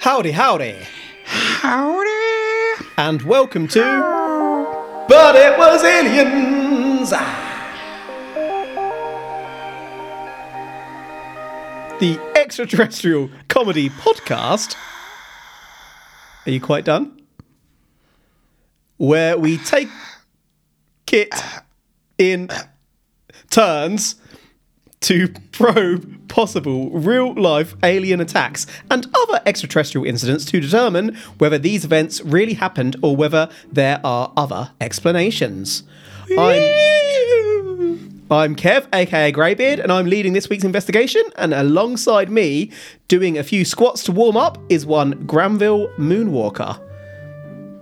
Howdy, howdy, Howdy. and welcome to. But it was aliens! The extraterrestrial comedy podcast. Are you quite done? Where we take it in turns to probe possible real life alien attacks and other extraterrestrial incidents to determine whether these events really happened or whether there are other explanations. I'm, I'm Kev, aka Greybeard, and I'm leading this week's investigation. And alongside me, doing a few squats to warm up, is one Granville Moonwalker.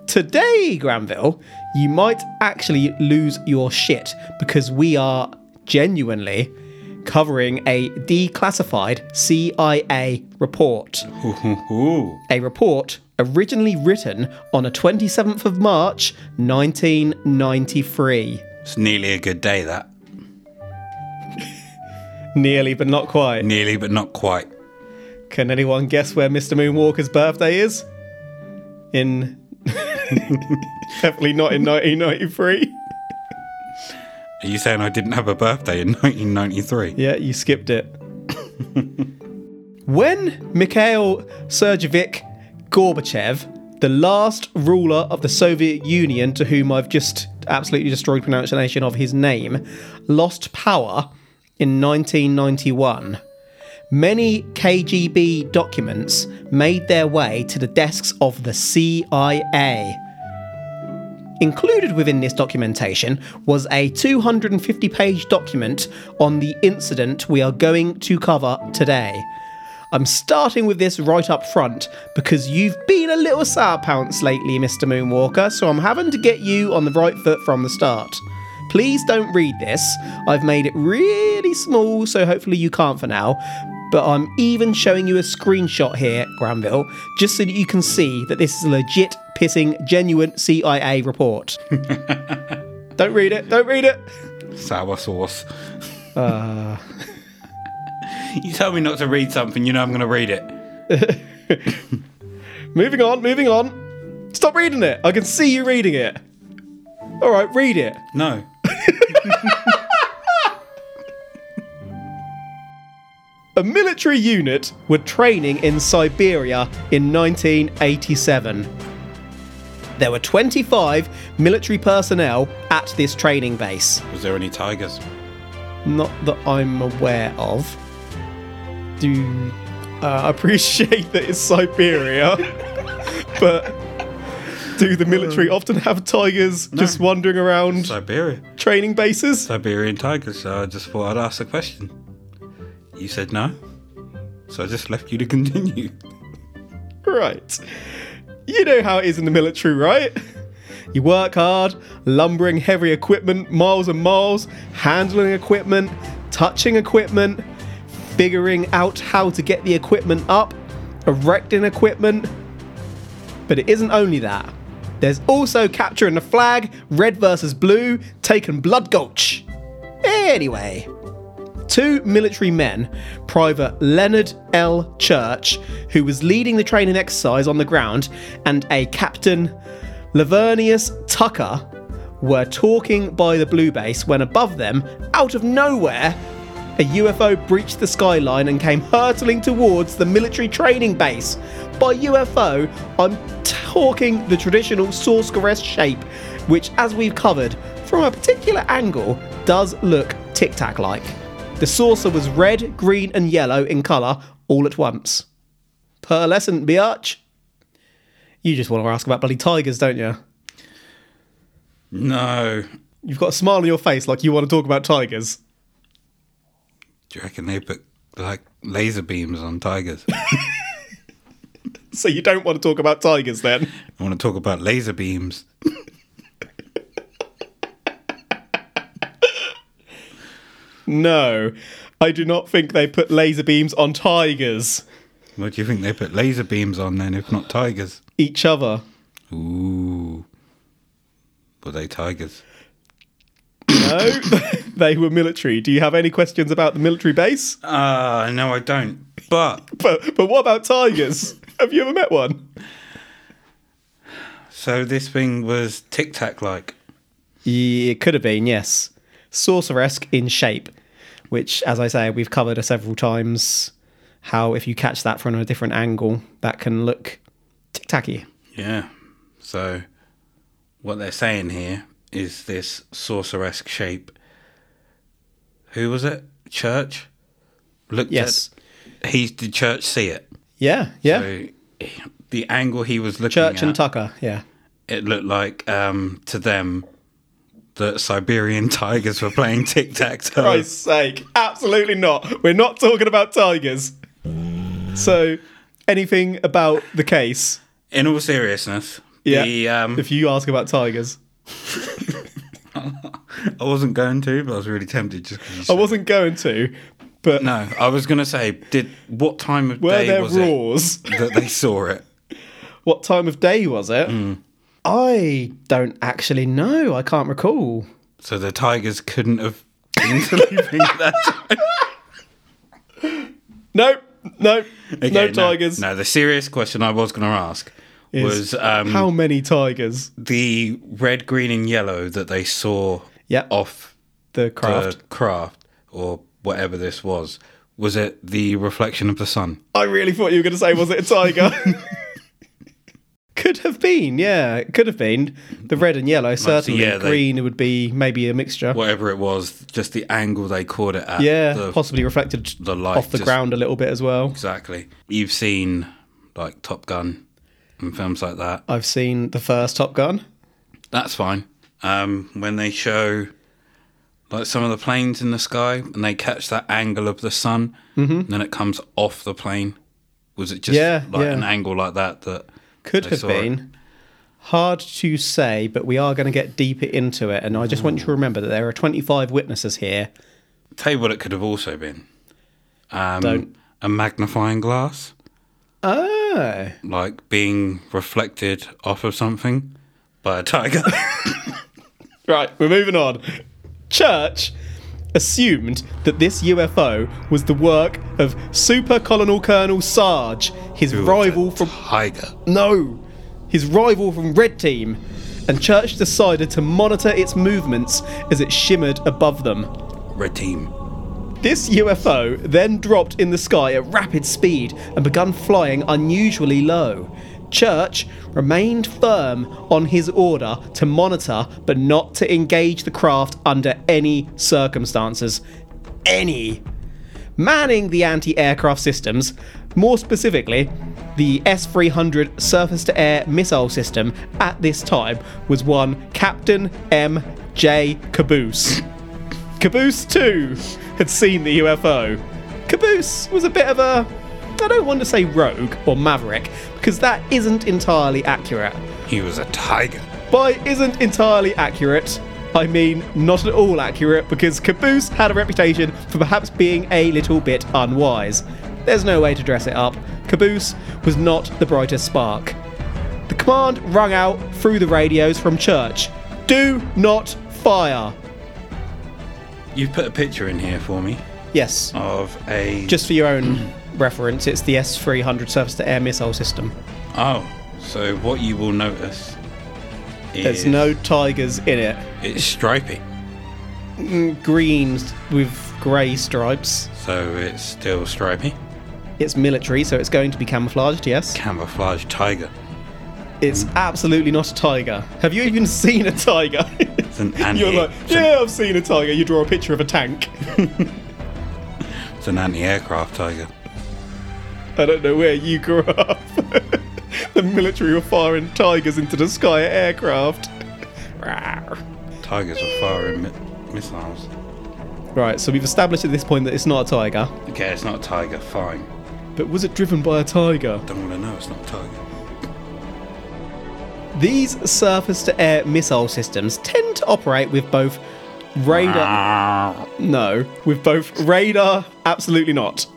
Today, Granville, you might actually lose your shit because we are genuinely covering a declassified CIA report. A report originally written on a 27th of March 1993. It's nearly a good day, that. Nearly, but not quite. Nearly, but not quite. Can anyone guess where Mr. Moonwalker's birthday is? In. Definitely not in 1993. Are you saying I didn't have a birthday in 1993? Yeah, you skipped it. when Mikhail Sergeyevich Gorbachev, the last ruler of the Soviet Union, to whom I've just absolutely destroyed pronunciation of his name, lost power in 1991, many KGB documents made their way to the desks of the CIA. Included within this documentation was a 250 page document on the incident we are going to cover today. I'm starting with this right up front because you've been a little sour pounce lately, Mr. Moonwalker, so I'm having to get you on the right foot from the start. Please don't read this. I've made it really small, so hopefully you can't for now. But I'm even showing you a screenshot here, Granville, just so that you can see that this is a legit, pissing, genuine CIA report. don't read it, don't read it. Sour sauce. Uh. you tell me not to read something, you know I'm going to read it. Moving on, moving on. Stop reading it. I can see you reading it. All right, read it. No. A military unit were training in Siberia in 1987. There were 25 military personnel at this training base. Was there any tigers? Not that I'm aware of. Do uh, appreciate that it's Siberia, but do the military often have tigers just wandering around Siberia. training bases? Siberian tigers, so I just thought I'd ask the question. You said no, so I just left you to continue. Right. You know how it is in the military, right? You work hard, lumbering heavy equipment miles and miles, handling equipment, touching equipment, figuring out how to get the equipment up, erecting equipment. But it isn't only that. There's also capturing the flag, red versus blue, taking Blood Gulch. Anyway, two military men, Private Leonard L. Church, who was leading the training exercise on the ground, and a Captain Lavernius Tucker, were talking by the blue base when above them, out of nowhere, a UFO breached the skyline and came hurtling towards the military training base. By UFO, I'm talking the traditional Sorceress shape, which, as we've covered, from a particular angle, does look tic tac like. The saucer was red, green, and yellow in colour all at once. Pearlescent, biatch. You just want to ask about bloody tigers, don't you? No. You've got a smile on your face like you want to talk about tigers. Do you reckon they put like laser beams on tigers? So you don't want to talk about tigers then? I want to talk about laser beams. No. I do not think they put laser beams on tigers. What do you think they put laser beams on then, if not tigers? Each other. Ooh. Were they tigers? No, they were military. Do you have any questions about the military base? Uh, no, I don't. But But but what about tigers? Have you ever met one? So this thing was tic tac like. Yeah, it could have been, yes. Sorceresque in shape, which, as I say, we've covered several times. How, if you catch that from a different angle, that can look tic tacky. Yeah. So what they're saying here is this sorceresque shape. Who was it? Church? Looked Yes. at he did church see it. Yeah, yeah. So the angle he was looking Church at, and Tucker, yeah. it looked like um, to them that Siberian tigers were playing tic tac toe. Christ's sake, absolutely not. We're not talking about tigers. So, anything about the case? In all seriousness, Yeah. the, um, If you ask about tigers, I wasn't going to, but I was really tempted just I wasn't going to, but No, I was going to say, did what time of were day there was roars? it that they saw it? What time of day was it? Hmm. I don't actually know. I can't recall. So the tigers couldn't have been sleeping at that time. Nope, nope, Okay, no tigers. No, the serious question I was going to ask Is was um, how many tigers? the red, green, and yellow that they saw Yep. off The craft. the craft or whatever this was. Was it the reflection of the sun? I really thought you were going to say, was it a tiger? could have been, yeah, it could have been. The red and yellow, certainly. yeah, they- Green, it would be maybe a mixture. Whatever it was, just the angle they caught it at. yeah, the- possibly reflected the light off the just- ground a little bit as well. Exactly. You've seen like Top Gun and films like that. I've seen the first Top Gun. That's fine. Um, when they show like some of the planes in the sky and they catch that angle of the sun, Mm-hmm. and then it comes off the plane. Was it just Yeah, like yeah. an angle like that that Could They have saw it. been. Hard to say, but we are going to get deeper into it. And I just want you to remember that there are 25 witnesses here. tell you what it could have also been? Um, Don't. a magnifying glass, Oh. like being reflected off of something by a tiger. Right, we're moving on. Church assumed that this UFO was the work of Super Colonel Colonel Sarge, his rival from tiger. no, his rival from Red Team, and Church decided to monitor its movements as it shimmered above them. Red team. This UFO then dropped in the sky at rapid speed and began flying unusually low. Church remained firm on his order to monitor but not to engage the craft under any circumstances. Any. Manning the anti aircraft systems, more specifically, the S 300 surface to air missile system at this time was one Captain M. J. Caboose. Caboose, too, had seen the UFO. Caboose was a bit of a. I don't want to say rogue or maverick, because that isn't entirely accurate. He was a tiger. By isn't entirely accurate, I mean not at all accurate, because Caboose had a reputation for perhaps being a little bit unwise. There's no way to dress it up. Caboose was not the brightest spark. The command rung out through the radios from church Do not fire! You've put a picture in here for me Yes. of a. Just for your own reference, it's the S 300 surface to air missile system. Oh, so what you will notice is There's no tigers in it. it's stripy, mm, Green with grey stripes. so it's still stripy. It's military, so it's going to be camouflaged, yes. Camouflage tiger. It's hmm. absolutely not a tiger. Have you even seen a tiger? It's an anti. You're like, yeah, I've seen a tiger. You draw a picture of a tank. it's an anti-aircraft tiger. I don't know where you grew up. the military were firing tigers into the sky at aircraft. Tigers are firing mi- missiles. right, so we've established at this point that it's not a tiger. Okay, it's not a tiger. Fine. But was it driven by a tiger? Don't want to know. It's not a tiger. These surface to air missile systems tend to operate with both radar. No, with both radar, absolutely not.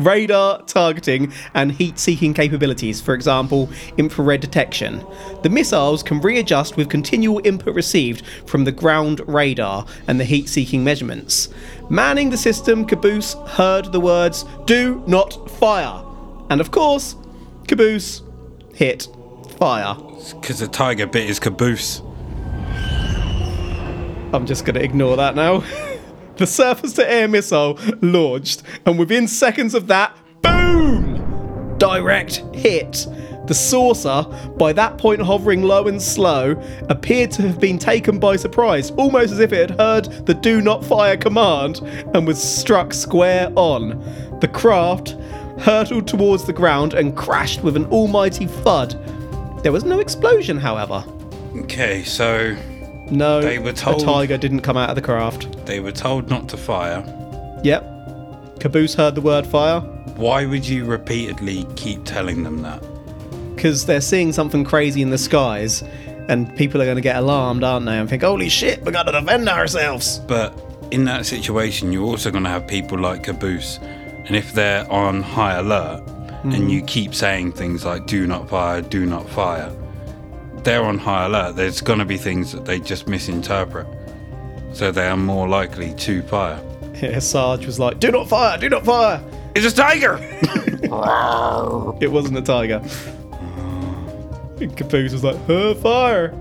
Radar targeting and heat seeking capabilities, for example, infrared detection. The missiles can readjust with continual input received from the ground radar and the heat seeking measurements. Manning the system, Caboose heard the words, Do not fire! And of course, Caboose, hit, fire. Because the tiger bit his caboose. I'm just going to ignore that now. the surface to air missile launched, and within seconds of that, boom! Direct hit. The saucer, by that point hovering low and slow, appeared to have been taken by surprise, almost as if it had heard the do not fire command and was struck square on. The craft hurtled towards the ground and crashed with an almighty thud. There was no explosion, however. Okay, so No, They were told- a tiger didn't come out of the craft. they were told not to fire. Yep. Caboose heard the word fire Why would you repeatedly keep telling them that? because they're seeing something crazy in the skies, and people are going to get alarmed, aren't they? And think, "Holy shit, we've got to defend ourselves." But in that situation, you're also going to have people like Caboose. And if they're on high alert and mm-hmm. you keep saying things like, do not fire, do not fire, they're on high alert. There's going to be things that they just misinterpret. So they are more likely to fire. Yeah, Sarge was like, "Do not fire! Do not fire!" It's a tiger! It wasn't a tiger. And Caboose was like, "Huh, fire!"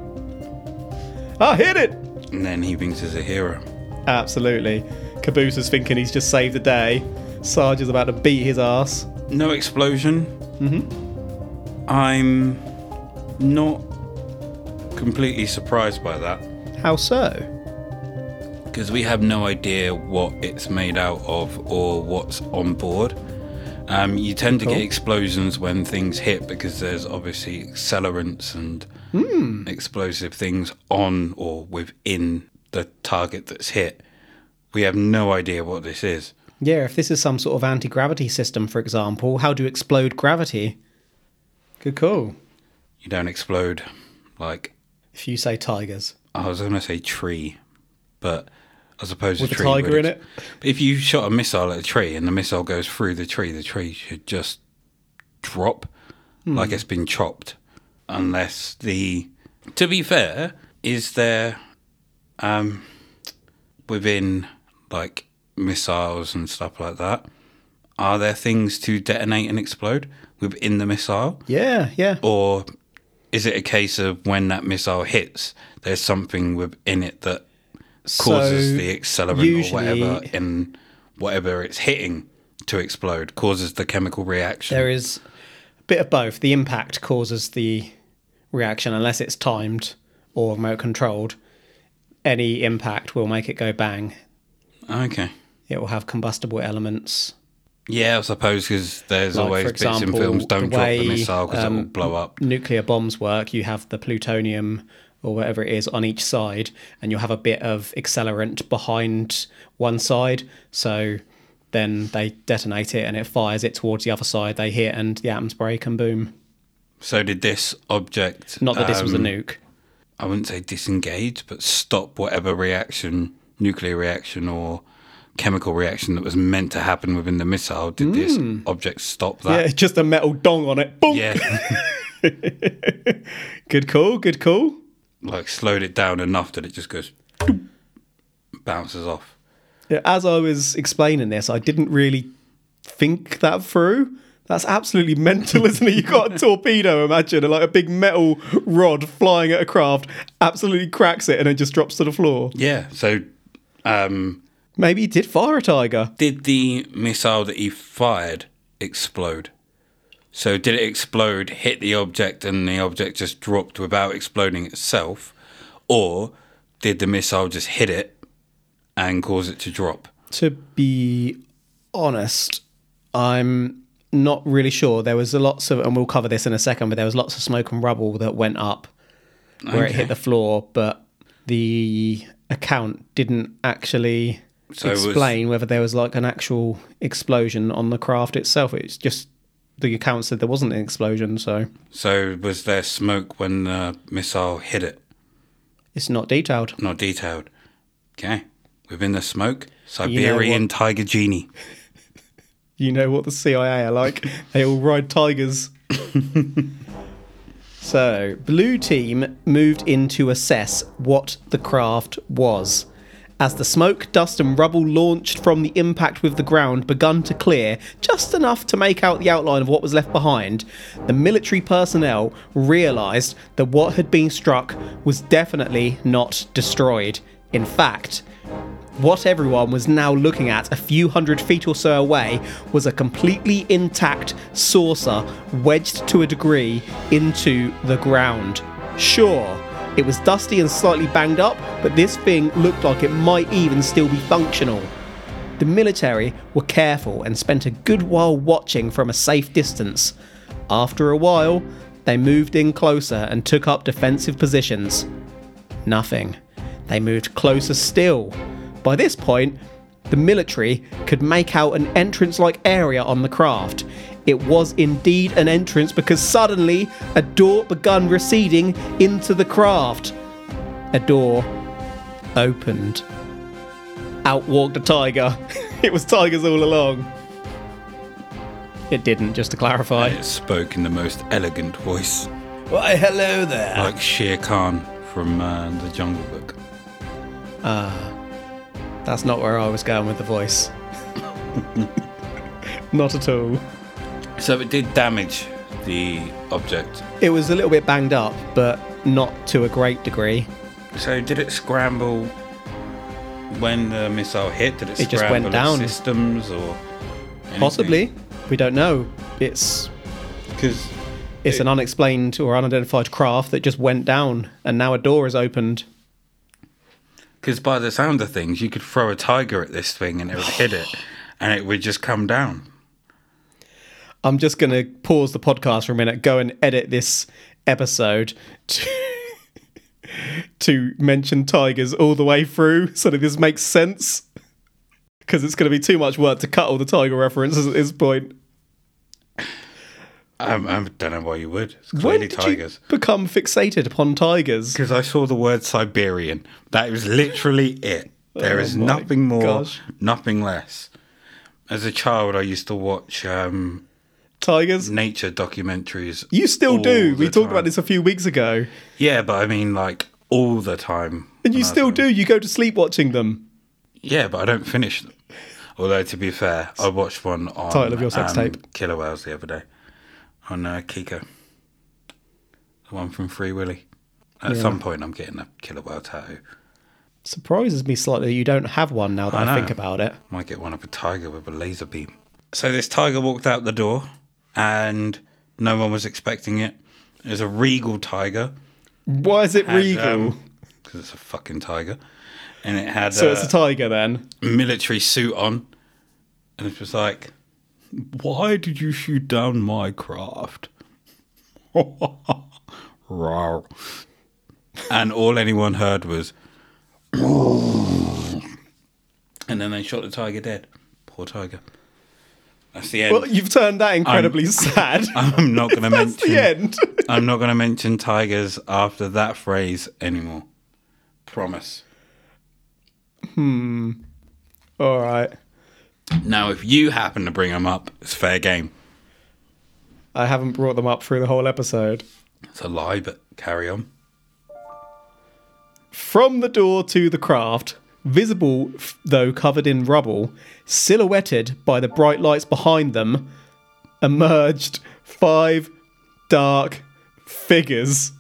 I hit it. and then he thinks he's a hero. Absolutely. Caboose is thinking he's just saved the day. Sarge is about to beat his ass. No explosion. Mm-hmm. I'm not completely surprised by that. How so? because we have no idea what it's made out of or what's on board. Um, you tend to Cool. get explosions when things hit because there's obviously accelerants and explosive things on or within the target that's hit. We have no idea what this is. Yeah, if this is some sort of anti gravity system, for example, how do you explode gravity? Good call. You don't explode like If you say tigers. I was going to say tree, but I suppose With a a tiger would in But if you shot a missile at a tree and the missile goes through the tree, the tree should just drop Hmm. like it's been chopped. Unless the. To be fair, is there um, within like missiles and stuff like that? Are there things to detonate and explode within the missile? Yeah, yeah. Or is it a case of when that missile hits, there's something within it that causes So, the accelerant usually- or whatever in whatever it's hitting to explode, causes the chemical reaction? There is a bit of both. The impact causes the reaction, unless it's timed or remote controlled. Any impact will make it go bang. okay. It will have combustible elements. Yeah, I suppose because there's Like, always for bits in films don't drop the missile because it will um, blow up. nuclear bombs work, you have the plutonium or whatever it is on each side, and you'll have a bit of accelerant behind one side. So then they detonate it and it fires it towards the other side. They hit and the atoms break and boom. So did this object? Not that this was a um, nuke. I wouldn't say disengage, but stop whatever reaction, nuclear reaction or chemical reaction that was meant to happen within the missile. Did this object stop Hmm. Yeah, that? it's just a metal dong on it. Boom. Yeah, Good call. Good call. like slowed it down enough that it just goes bounces off. Yeah, As I was explaining this, I didn't really think that through. That's absolutely mental, isn't it? You got a torpedo, imagine, like a big metal rod flying at a craft, absolutely cracks it, and then just drops to the floor. Yeah. So, um, Maybe he did fire a tiger. did the missile that he fired explode? So did it explode, hit the object, and the object just dropped without exploding itself, or did the missile just hit it and cause it to drop? To be honest, I'm not really sure. There was lots of, and we'll cover this in a second, but there was lots of smoke and rubble that went up where it hit the floor, but the account didn't actually So it was- explain whether there was like an actual explosion on the craft itself. It's just the account said there wasn't an explosion, so So was there smoke when the missile hit it? it's not detailed. Not detailed. Okay. Within the smoke, know Siberian what- tiger genie. You know what the CIA are like. they all ride tigers. so, Blue Team moved in to assess what the craft was. As the smoke, dust, and rubble launched from the impact with the ground begun to clear, just enough to make out the outline of what was left behind, the military personnel realised that what had been struck was definitely not destroyed. In fact, what everyone was now looking at a few hundred feet or so away was a completely intact saucer wedged to a degree into the ground. Sure, it was dusty and slightly banged up, but this thing looked like it might even still be functional. The military were careful and spent a good while watching from a safe distance. After a while, they moved in closer and took up defensive positions. Nothing. They moved closer still. By this point, the military could make out an entrance like area on the craft. It was indeed an entrance because suddenly a door began receding into the craft. A door opened. Out walked a tiger. it was tigers all along. It didn't, just to clarify. It spoke in the most elegant voice, Why, hello there. like Shere Khan from uh, the Jungle Book. Ah, That's not where I was going with the voice. not at all. So it did damage the object. It was a little bit banged up, but not to a great degree. So did it scramble when the missile hit? Did it, It just went down. systems or Possibly. We don't know. It's because it's an unexplained or unidentified craft that just went down and now a door is opened. because by the sound of things, you could throw a tiger at this thing and it would hit it, and it would just come down. I'm just going to pause the podcast for a minute, go and edit this episode to, to mention tigers all the way through so that this makes sense. Because it's going to be too much work to cut all the tiger references at this point. Um, I don't know why you would. It's When did tigers. you become fixated upon tigers? Because I saw the word Siberian. That was literally it. There Oh is nothing more, gosh. nothing less. As a child, I used to watch um, Tigers? nature documentaries. You still do. We talked time. about this a few weeks ago. Yeah, but I mean, like all the time. And you when I was still do. You go to sleep watching them. Yeah, but I don't finish them. Although to be fair, I watched one on Title of your sex um, tape. Killer Whales the other day on uh, Keiko, the one from Free Willy. At Yeah. some point, I'm getting a killer whale tattoo. Surprises me slightly that you don't have one now that I I, think about it. Might get one of a tiger with a laser beam. So this tiger walked out the door, and no one was expecting it. It was a regal tiger. Why is it Had, regal? um, Because it's a fucking tiger, and it had so uh, it's a tiger then. military suit on, and it was like, "Why did you shoot down my craft?" And all anyone heard was, and then they shot the tiger dead. Poor tiger. That's the end. Well, you've turned that incredibly sad. I'm not going to That's mention. the end. I'm not going to mention tigers after that phrase anymore. Promise. Hmm. All right. Now, if you happen to bring them up, it's fair game. I haven't brought them up through the whole episode. It's a lie, but carry on. From the door to the craft, visible though covered in rubble, silhouetted by the bright lights behind them, emerged five dark figures.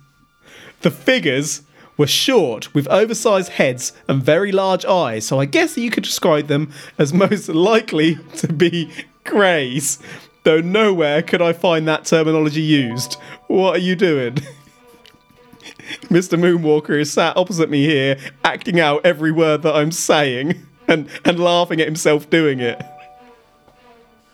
The figures were short with oversized heads and very large eyes, so I guess you could describe them as most likely to be greys. Though nowhere could I find that terminology used. What are you doing? Mr. Moonwalker is sat opposite me here, acting out every word that I'm saying and, and laughing at himself doing it.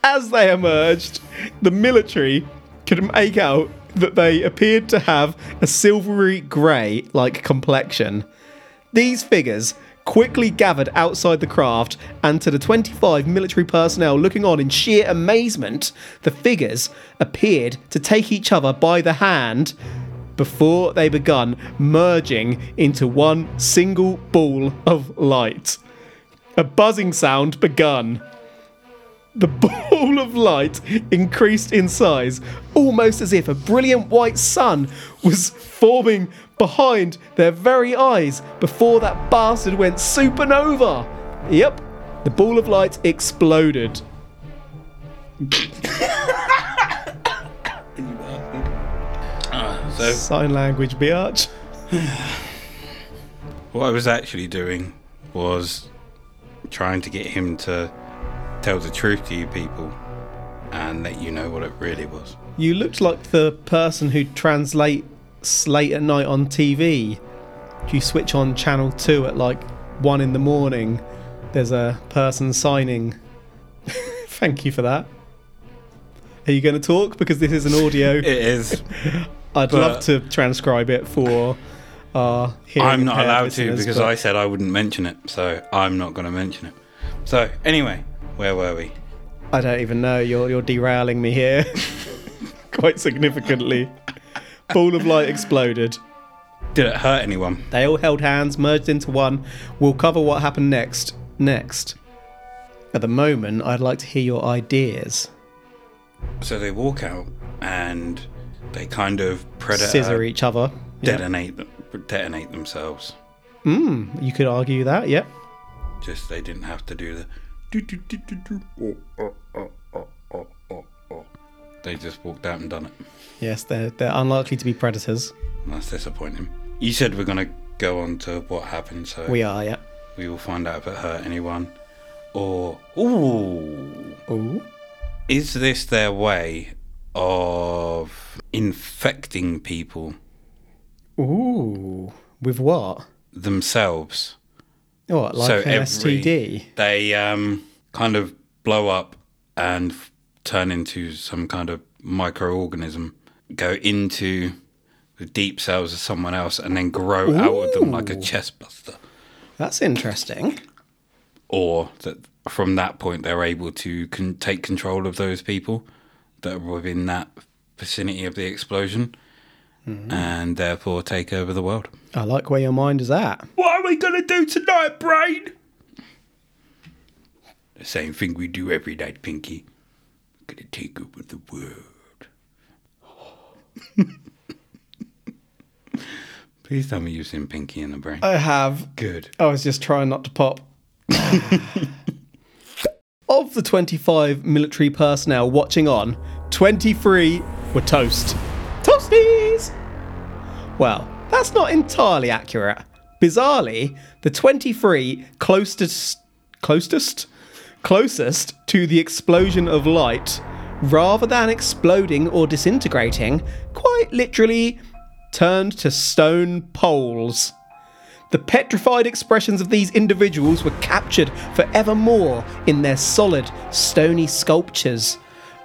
As they emerged, the military could make out that they appeared to have a silvery grey like complexion. These figures quickly gathered outside the craft, and to the 25 military personnel looking on in sheer amazement, the figures appeared to take each other by the hand before they begun merging into one single ball of light. A buzzing sound begun. The ball of light increased in size, almost as if a brilliant white sun was forming behind their very eyes before that bastard went supernova. Yep, the ball of light exploded. So Sign language, biatch. what I was actually doing was trying to get him to tell the truth to you people and let you know what it really was. You looked like the person who translates late at night on TV. You switch on channel 2 at like 1 in the morning. There's a person signing. Thank you for that. Are you going to talk? Because this is an audio. It is. I'd but- love to transcribe it for hearing I'm not allowed to because but I said I wouldn't mention it, so I'm not going to mention it. So, anyway, where were we? I don't even know. You're, you're derailing me here quite significantly. Ball of light exploded. Did it hurt anyone? They all held hands, merged into one. We'll cover what happened next. Next. At the moment, I'd like to hear your ideas. So they walk out and they kind of predator Scissor each other. Yeah. detonate them, detonate themselves. Mm, you could argue that, yep. Just they didn't have to do the. do, do, do, do, do, oh, oh, oh, oh, oh, oh, oh. They just walked out and done it. Yes, they're, they're unlikely to be predators. That's disappointing. You said we're gonna go on to what happened, so We are, yeah. we will find out if it hurt anyone. Or ooh, Ooh. is this their way of infecting people Ooh. With what? themselves? What, like So an every- STD? They um, kind of blow up and f- turn into some kind of microorganism, go into the deep cells of someone else, and then grow out of them like a Ooh. chest buster. That's interesting. Or that from that point they're able to con- take control of those people that are within that vicinity of the explosion, mm-hmm. and therefore take over the world. I like where your mind is at. What are we gonna do tonight, brain? The same thing we do every night, Pinky. We're gonna take over the world. Please tell me you've seen Pinky in the Brain. I have Good. I was just trying not to pop. of the 25 military personnel watching on, 23 were toast. Toasties! Well, that's not entirely accurate. Bizarrely, the 23 closest closest closest to the explosion of light rather than exploding or disintegrating quite literally turned to stone poles. The petrified expressions of these individuals were captured forevermore in their solid, stony sculptures.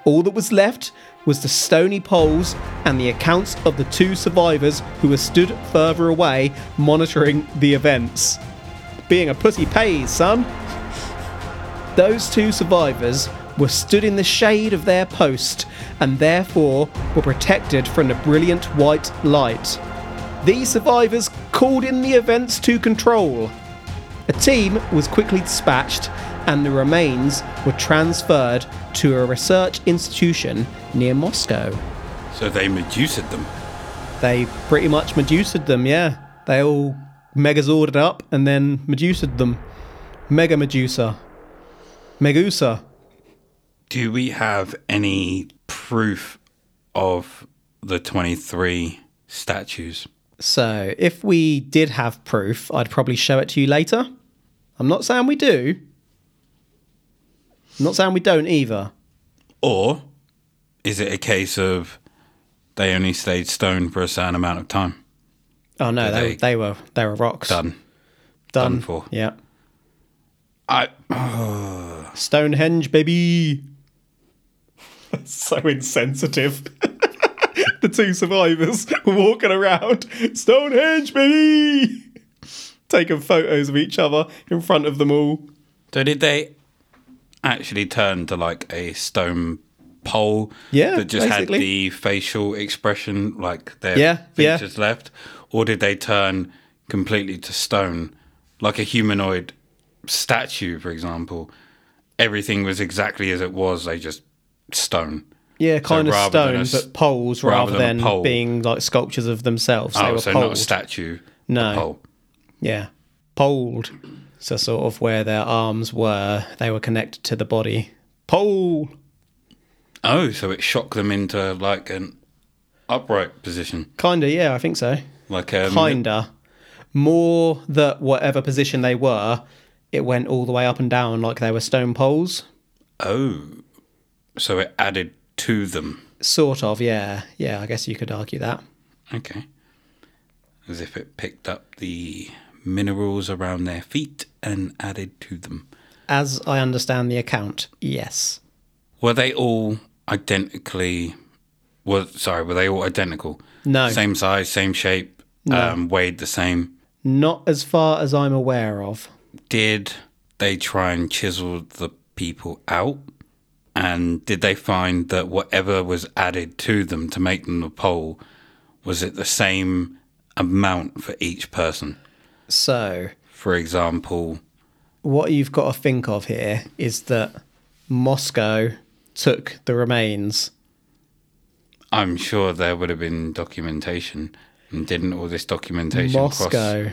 All that was left was the stony poles and the accounts of the two survivors who were stood further away monitoring the events. Being a pussy pays, son. Those two survivors were stood in the shade of their post and therefore were protected from the brilliant white light. These survivors called in the events to control. A team was quickly dispatched and the remains were transferred to a research institution near Moscow. So they Medusa'd them. They pretty much Medusa'd them, yeah. They all Megazorded up and then Medusa'd them. Mega Medusa. Megusa. Do we have any proof of the 23 statues? So, if we did have proof, I'd probably show it to you later. I'm not saying we do. I'm not saying we don't either. Or is it a case of they only stayed stoned for a certain amount of time? Oh no, they, they- they were they were rocks. Done. Done. done for. Yeah. I Stonehenge, baby. so insensitive. the two survivors walking around. Stonehenge, baby. Taking photos of each other in front of them all. So did they actually turned to like a stone pole Yeah, that just basically. had the facial expression like their Yeah, yeah. features left? Or did they turn completely to stone, like a humanoid statue, for example, everything was exactly as it was. They just stone. Yeah, kind of rather than stone, a but poles rather rather, than than, pole. being like sculptures of themselves. they Oh, were so not a statue. No. A pole. Yeah, poled. So sort of where their arms were, they were connected to the body. Pole. Oh, so it shocked them into like an upright position, Kinda, yeah, I think so. like um, Kinda. More that whatever position they were, it went all the way up and down like they were stone poles. Oh, so it added to them. Sort of, yeah. Yeah, I guess you could argue that. Okay. As if it picked up the minerals around their feet and added to them. As I understand the account, yes. Were they all identically? Were sorry, were they all identical? No. Same size, same shape, um, weighed the same. Not as far as I'm aware of. Did they try and chisel the people out? And did they find that whatever was added to them to make them a pole, was it the same amount for each person? So, For example, what you've got to think of here is that Moscow took the remains. I'm sure there would have been documentation, and didn't all this documentation cross, Moscow.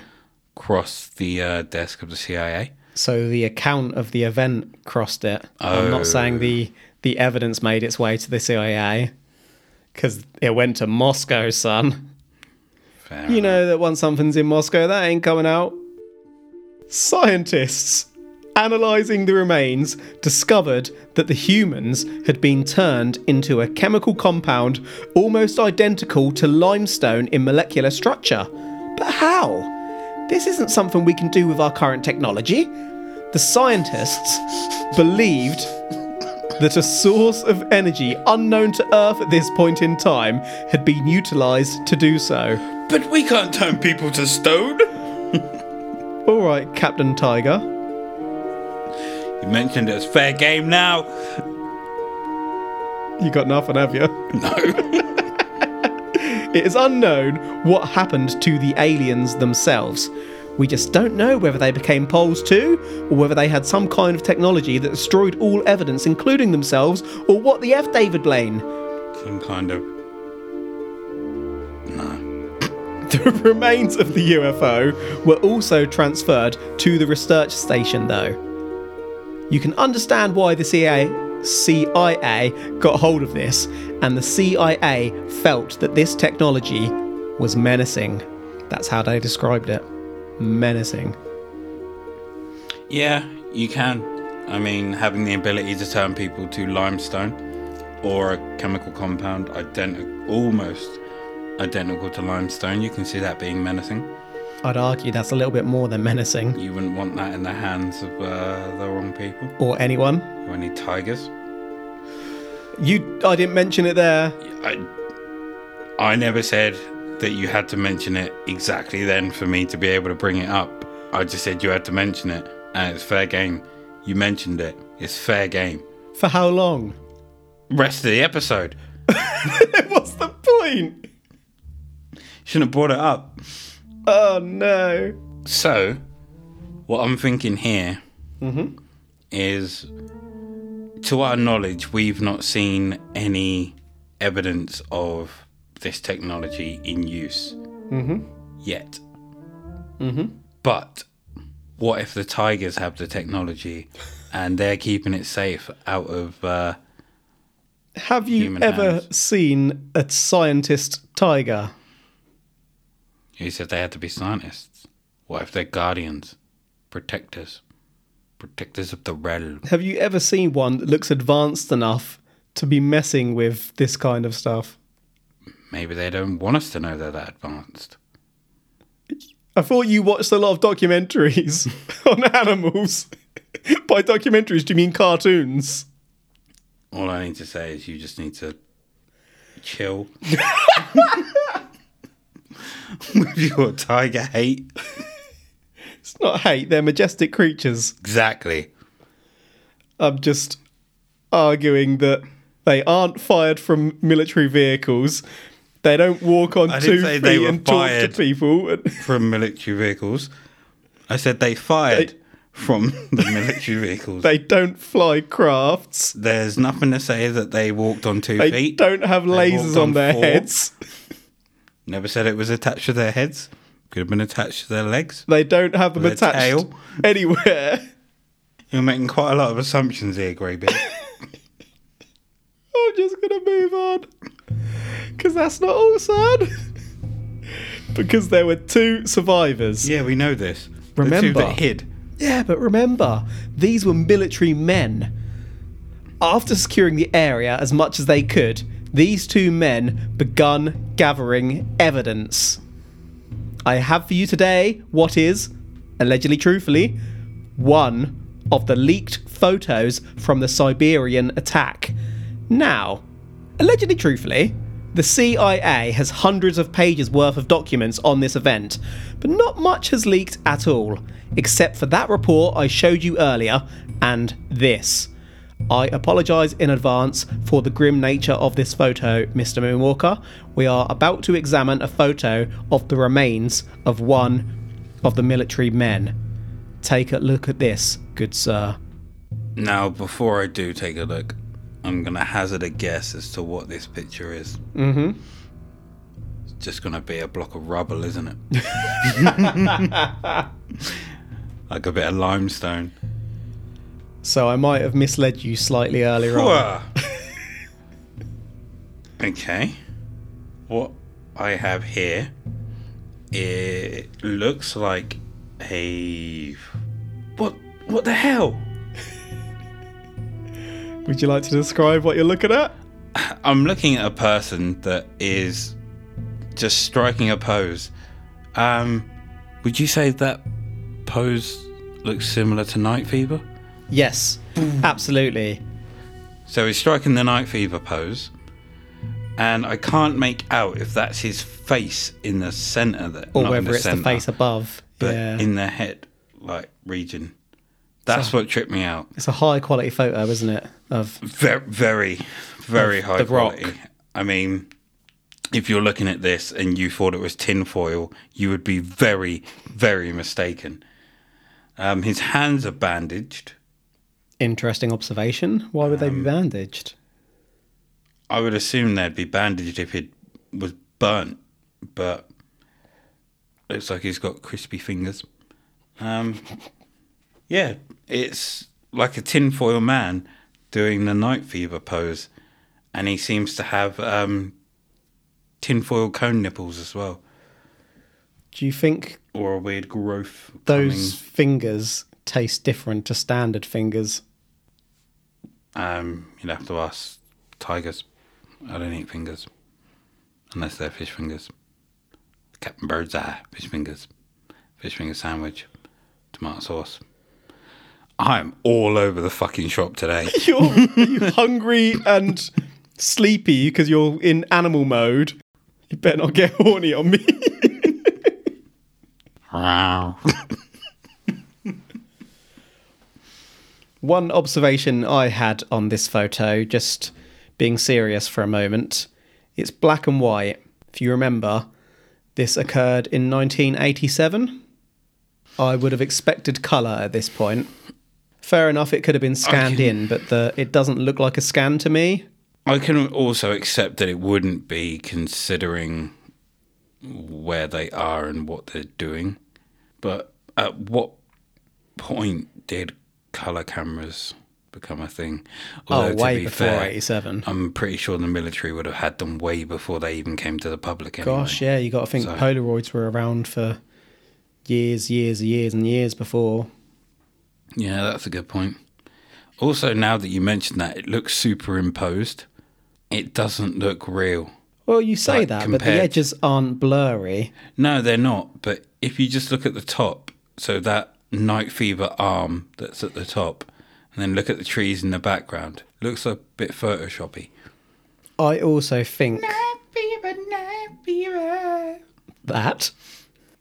cross the uh, desk of the CIA? So the account of the event crossed it. I'm not saying the the evidence made its way to the CIA because it went to Moscow, son. Fair You know that once something's in Moscow, that ain't coming out. Scientists analysing the remains discovered that the humans had been turned into a chemical compound almost identical to limestone in molecular structure. But how? This isn't something we can do with our current technology. The scientists believed that a source of energy unknown to Earth at this point in time had been utilised to do so. But we can't turn people to stone. All right, Captain Tiger. You mentioned it's fair game now. You got nothing, have you? No. It is unknown what happened to the aliens themselves. We just don't know whether they became poles too, or whether they had some kind of technology that destroyed all evidence, including themselves, or what the F, David Blaine. Some kind of. The remains of the UFO were also transferred to the research station, though. You can understand why the CIA, CIA got hold of this, and the CIA felt that this technology was menacing. That's how they described it. Menacing. Yeah, you can. I mean, having the ability to turn people to limestone or a chemical compound identical, almost identical to limestone, you can see that being menacing. I'd argue that's a little bit more than menacing. You wouldn't want that in the hands of uh, the wrong people Or anyone. or any tigers. You, I didn't mention it there. I, I never said that you had to mention it exactly then for me to be able to bring it up. I just said you had to mention it, and it's fair game. You mentioned it. It's fair game. For how long? Rest of the episode. What's the point? Shouldn't have brought it up. Oh no. So, what I'm thinking here is, to our knowledge, we've not seen any evidence of this technology in use yet. Mm-hmm. But what if the tigers have the technology and they're keeping it safe out of? Uh, Have you ever hands. seen a scientist tiger? You said they had to be scientists. What if they're guardians, protectors, protectors of the realm? Have you ever seen one that looks advanced enough to be messing with this kind of stuff? Maybe they don't want us to know they're that advanced. I thought you watched a lot of documentaries on animals. By documentaries, do you mean cartoons? All I need to say is you just need to chill with your tiger hate. It's not hate, they're majestic creatures. Exactly. I'm just arguing that they aren't fired from military vehicles. They don't walk on I two feet they were and talk to people. From military vehicles. I said they fired from the military vehicles. They don't fly crafts. There's nothing to say that they walked on two They feet. They don't have lasers on on their four. heads. Never said it was attached to their heads. Could have been attached to their legs. They don't have them Their attached tail. anywhere. You're making quite a lot of assumptions here, Greybeard. I'm just gonna move on because that's not all sad. because there were two survivors. yeah, we know this. The two Remember. that hid. Yeah, but remember, these were military men. After securing the area as much as they could, these two men begun gathering evidence. I have for you today what is, allegedly truthfully, one of the leaked photos from the Siberian attack. Now, allegedly truthfully, the CIA has hundreds of pages worth of documents on this event, but not much has leaked at all, except for that report I showed you earlier and this. I apologise in advance for the grim nature of this photo, Mr. Moonwalker. We are about to examine a photo of the remains of one of the military men. Take a look at this, good sir. Now, before I do take a look, I'm going to hazard a guess as to what this picture is. Mm-hmm. It's just going to be a block of rubble, isn't it? like a bit of limestone. So I might have misled you slightly earlier on. Okay. What I have here, it looks like a what? What the hell? Would you like to describe what you're looking at? I'm looking at a person that is just striking a pose. Um, would you say that pose looks similar to Night Fever? Yes, absolutely. So he's striking the Night Fever pose, and I can't make out if that's his face in the center, that, Or whether it's center, the face above. but yeah. in the head like region. That's what tripped me out. it's a high quality photo, isn't it? Of Very, very, very high The Rock. quality. I mean, if you're looking at this and you thought it was tinfoil, you would be very, very mistaken. Um, his hands are bandaged. Interesting observation. Why would they Um, be bandaged? I would assume they'd be bandaged if it was burnt, but looks like he's got crispy fingers. Um, yeah, it's like a tinfoil man doing the night fever pose, and he seems to have um, tinfoil cone nipples as well, Do you think or a weird growth. those fingers taste different to standard fingers? Um, you'd have to ask tigers. I don't eat fingers unless they're fish fingers. Captain Bird's eye fish fingers, fish finger sandwich, tomato sauce. I'm all over the fucking shop today. You're hungry and sleepy because you're in animal mode. You better not get horny on me. Wow. One observation I had on this photo, just being serious for a moment, it's black and white. If you remember, this occurred in 1987. I would have expected colour at this point. Fair enough, it could have been scanned Okay. in, but the it doesn't look like a scan to me. I can also accept that it wouldn't be considering where they are and what they're doing. But at what point did color cameras become a thing? Oh, to way be before fair, 87. I'm pretty sure the military would have had them way before they even came to the public. Anyway. Gosh, yeah, you got to think So- Polaroids were around for years, years, years, and years before. Yeah, that's a good point. Also, now that you mention that, it looks superimposed. It doesn't look real. Well, you say Like, that, but the edges aren't blurry. No, they're not. But if you just look at the top, so that night fever arm that's at the top, and then look at the trees in the background, looks a bit photoshoppy. I also think Night fever, night fever. that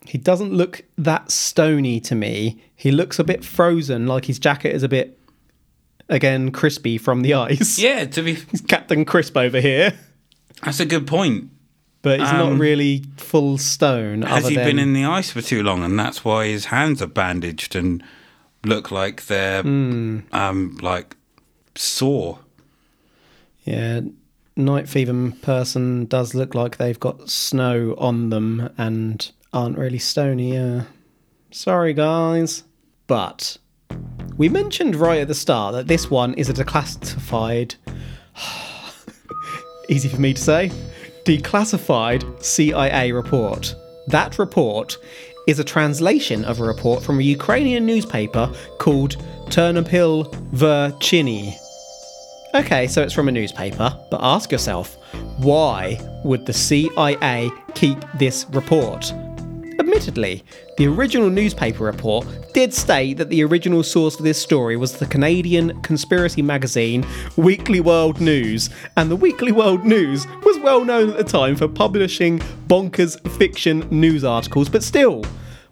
he doesn't look that stony to me. He looks a bit frozen, like his jacket is a bit, again, crispy from the ice. Yeah, to be, Captain Crisp over here, that's a good point. But he's Um, not really full stone. Has other he than, been in the ice for too long, and that's why his hands are bandaged and look like they're um like sore. Yeah, night fever person does look like they've got snow on them and aren't really stony. Yeah. Sorry, guys. But we mentioned right at the start that this one is a declassified. Easy for me to say. Declassified CIA report. That report is a translation of a report from a Ukrainian newspaper called Ternopil Verchini. Okay, so it's from a newspaper, but ask yourself, why would the CIA keep this report? Admittedly, the original newspaper report did state that the original source for this story was the Canadian conspiracy magazine Weekly World News, and the Weekly World News was well known at the time for publishing bonkers fiction news articles, but still,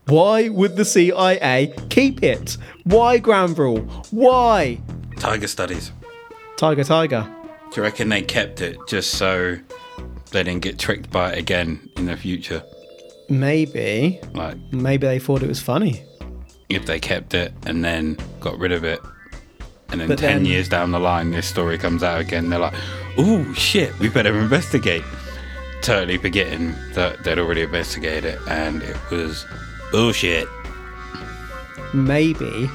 why would the CIA keep it? Why Granville? Why? Tiger studies. Tiger, tiger. Do you reckon they kept it just so they didn't get tricked by it again in the future? Maybe. Like Maybe they thought it was funny. if they kept it and then got rid of it, and then But ten then- years down the line, this story comes out again. They're like, "Oh shit, we better investigate." Totally forgetting that they'd already investigated it and it was bullshit. Maybe.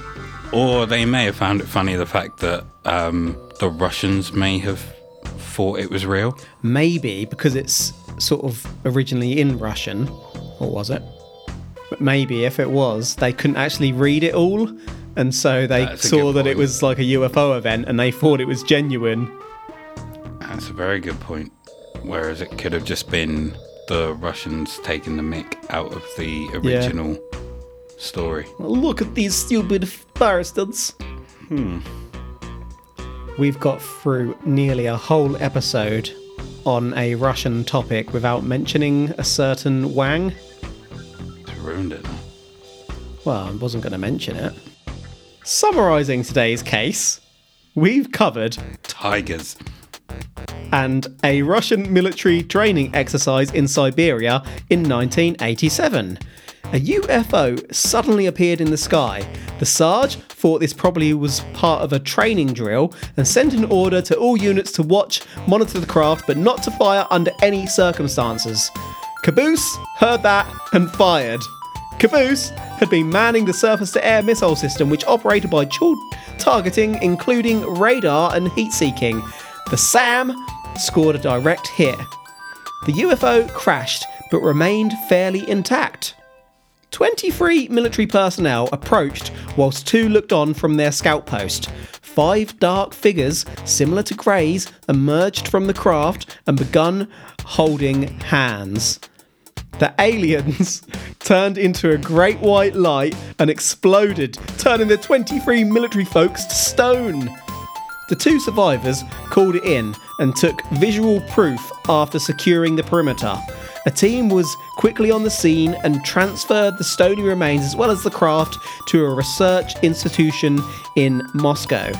Or they may have found it funny the fact that um, the Russians may have thought it was real. Maybe because it's sort of originally in Russian. Or was it? But maybe if it was, they couldn't actually read it all. And so they That's saw that it was like a UFO event and they thought it was genuine. That's a very good point. Whereas it could have just been the Russians taking the mick out of the original story. Look at these stupid bastards. Hmm. We've got through nearly a whole episode on a Russian topic without mentioning a certain Wang. Ruined it. Well, I wasn't going to mention it. Summarising today's case, we've covered Tigers. and a Russian military training exercise in Siberia in 1987. A UFO suddenly appeared in the sky. The Sarge thought this probably was part of a training drill and sent an order to all units to watch, monitor the craft, but not to fire under any circumstances. Caboose heard that and fired. Caboose had been manning the surface to air missile system, which operated by dual targeting, including radar and heat seeking. The SAM scored a direct hit. The UFO crashed but remained fairly intact. 23 military personnel approached whilst two looked on from their scout post. Five dark figures, similar to Grey's, emerged from the craft and begun holding hands. The aliens turned into a great white light and exploded, turning the 23 military folks to stone. The two survivors called it in and took visual proof after securing the perimeter. A team was quickly on the scene and transferred the stony remains as well as the craft to a research institution in Moscow.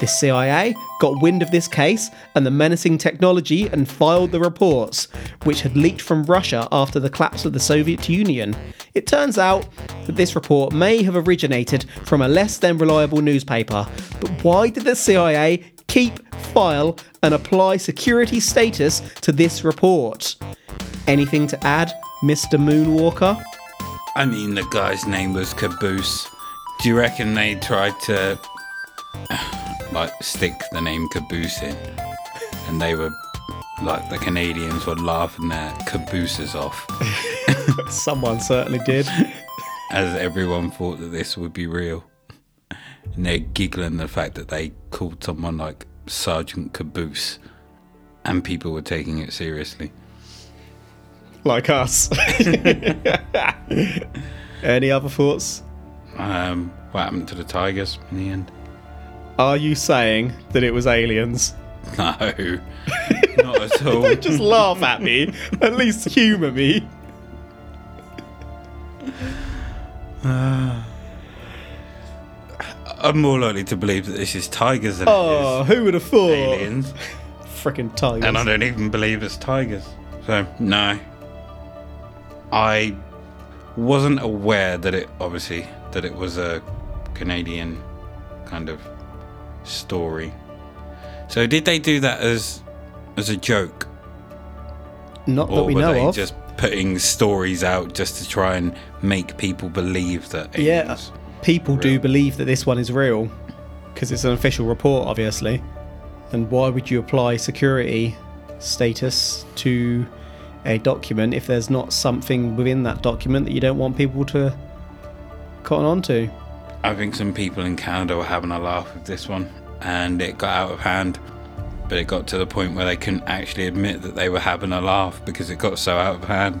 The CIA got wind of this case and the menacing technology and filed the reports, which had leaked from Russia after the collapse of the Soviet Union. It turns out that this report may have originated from a less than reliable newspaper, but why did the CIA keep, file, and apply security status to this report? Anything to add, Mr. Moonwalker? I mean, the guy's name was Caboose. Do you reckon they tried to like stick the name Caboose in, and they were like the Canadians were laughing their cabooses off, Someone certainly did. as everyone thought that this would be real, and they're giggling the fact that they called someone like Sergeant Caboose, and people were taking it seriously. like us. Any other thoughts? Um, what happened to the tigers in the end? Are you saying that it was aliens? No, not at all. Don't just laugh at me. At least humour me. I'm more likely to believe that this is tigers than Oh, who would have thought? aliens. Freaking tigers. And I don't even believe it's tigers. So, no. I wasn't aware that it, obviously, that it was a Canadian kind of story. So did they do that as as a joke, Not that we were know they of. just putting stories out just to try and make people believe that Yeah, people do believe that this one is real because it's an official report, obviously. And why would you apply security status to a document if there's not something within that document that you don't want people to cotton onto? I think some people in Canada were having a laugh with this one, and it got out of hand. But it got to the point where they couldn't actually admit that they were having a laugh because it got so out of hand.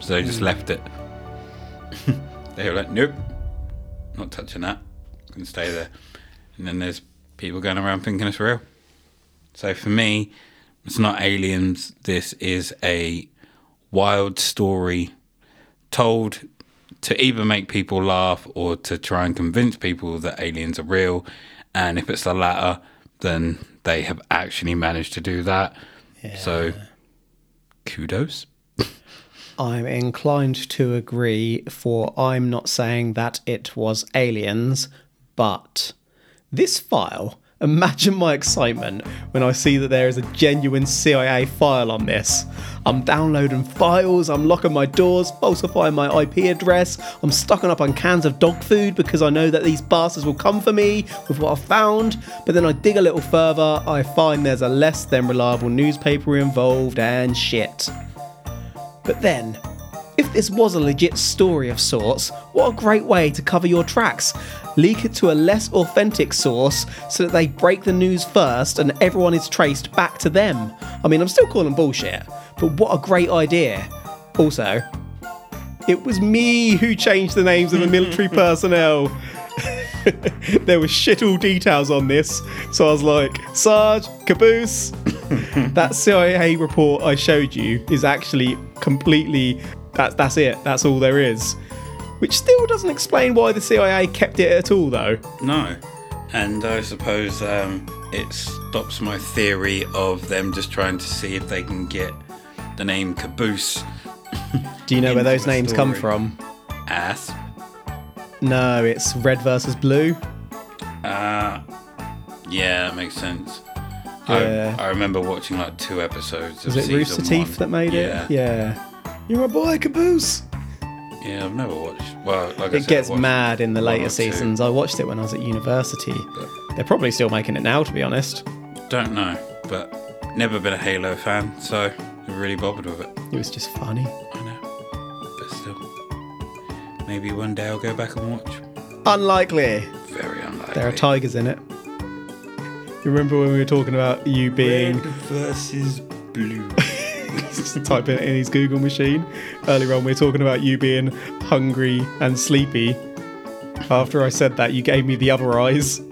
So they just hmm. left it. they were like, "Nope, not touching that. Can stay there." And then there's people going around thinking it's real. So for me, it's not aliens. This is a wild story told to either make people laugh or to try and convince people that aliens are real. And if it's the latter, then they have actually managed to do that. So kudos. I'm inclined to agree, for I'm not saying that it was aliens, but this file. Imagine my excitement when I see that there is a genuine CIA file on this. I'm downloading files, I'm locking my doors, falsifying my IP address, I'm stocking up on cans of dog food because I know that these bastards will come for me with what I've found. But then I dig a little further, I find there's a less than reliable newspaper involved and shit. But then, if this was a legit story of sorts, what a great way to cover your tracks. Leak it to a less authentic source so that they break the news first and everyone is traced back to them. I mean, I'm still calling bullshit, but what a great idea. Also, it was me who changed the names of the military personnel. there were shit all details on this, so I was like, Sarge, caboose. that CIA report I showed you is actually completely that's that's it. That's all there is. Which still doesn't explain why the CIA kept it at all, though. No. And I suppose um, it stops my theory of them just trying to see if they can get the name Caboose Do you know where those names come from? ass. No, it's red versus blue. Uh, yeah, that makes sense. Yeah. I, I remember watching like two episodes. Was of it Rooster Teeth that made yeah. it? Yeah. You're my boy, Caboose. Yeah, I've never watched. Well, like I said, It gets mad in the later seasons. I watched it when I was at university. But- They're probably still making it now, to be honest. Don't know, but never been a Halo fan, so never really bothered with it. It was just funny. I know, but still, maybe one day I'll go back and watch. Unlikely. Very unlikely. There are tigers in it. You remember when we were talking about you being versus blue. Just type it in his Google machine. Earlier on, we are talking about you being hungry and sleepy. After I said that, you gave me the other eyes.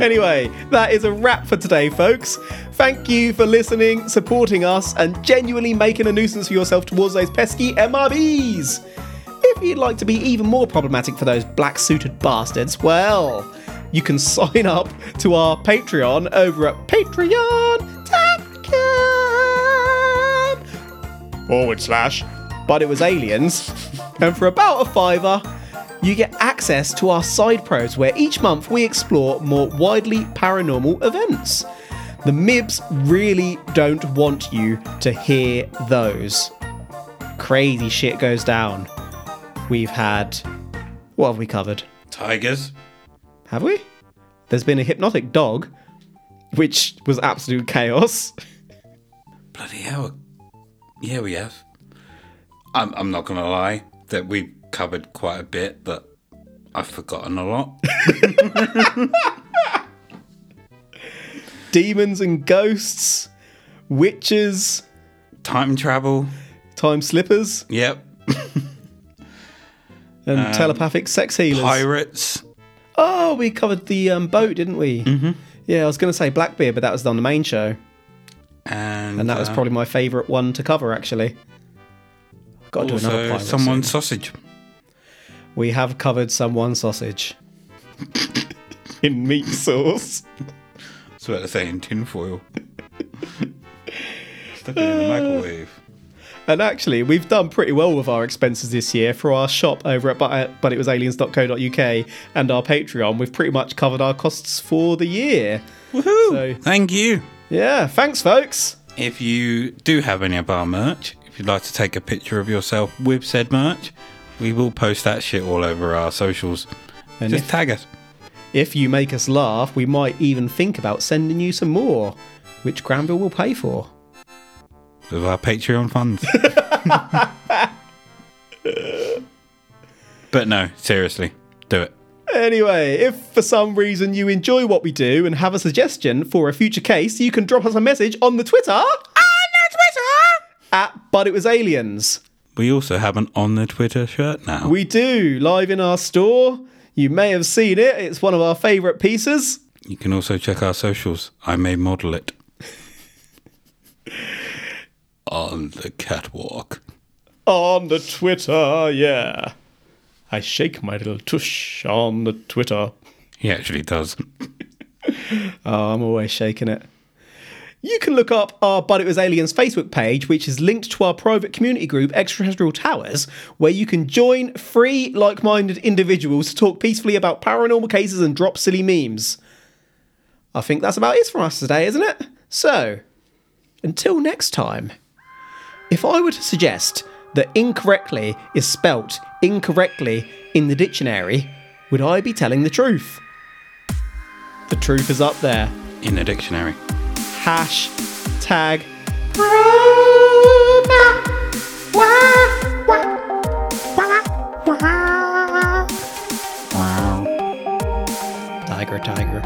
Anyway, that is a wrap for today, folks. Thank you for listening, supporting us, and genuinely making a nuisance for yourself towards those pesky MIBs. If you'd like to be even more problematic for those black suited bastards, well, you can sign up to our Patreon over at patreon.com forward slash. But it was aliens. And for about a fiver you get access to our side pros where each month we explore more widely paranormal events. The mibs really don't want you to hear those. Crazy shit goes down. We've had what have we covered? Tigers. have we? There's been a hypnotic dog which was absolute chaos. Bloody hell. Yeah, we have. I'm, I'm not going to lie that we've covered quite a bit, but I've forgotten a lot. demons and ghosts witches Time travel. time slippers Yep. and telepathic sex healers. Pirates. oh, we covered the um, boat, didn't we? Mm-hmm. Yeah, I was going to say Blackbeard, but that was on the main show, And, and that was uh, probably my favourite one to cover. Actually, I've got to do another someone's soon. sausage. We have covered someone sausage in meat sauce. That's what they say in tinfoil. Stuck it in the microwave. And actually, we've done pretty well with our expenses this year for our shop over at but, but it was aliens.co.uk and our Patreon. We've pretty much covered our costs for the year. Woohoo! So- Thank you. Yeah, thanks, folks. If you do have any of our merch, if you'd like to take a picture of yourself with said merch, we will post that shit all over our socials. And Just if- tag us. If you make us laugh, we might even think about sending you some more, which Granville will pay for. with our Patreon funds. but no, seriously, do it. Anyway, if for some reason you enjoy what we do and have a suggestion for a future case, you can drop us a message on the Twitter. On the Twitter! At But It Was Aliens. We also have an on the Twitter shirt now. We do, live in our store. You may have seen it, it's one of our favourite pieces. you can also check our socials. I may model it. on the catwalk. On the Twitter, yeah. I shake my little tush on the Twitter. He actually does. Oh, I'm always shaking it. You can look up our But It Was Aliens Facebook page, which is linked to our private community group, Extraterrestrial Towers, where you can join free, like minded individuals to talk peacefully about paranormal cases and drop silly memes. I think that's about it from us today, isn't it? So, until next time, if I were to suggest that incorrectly is spelt incorrectly in the dictionary, would I be telling the truth? The truth is up there. In the dictionary. Hashtag. tag. Tiger, tiger.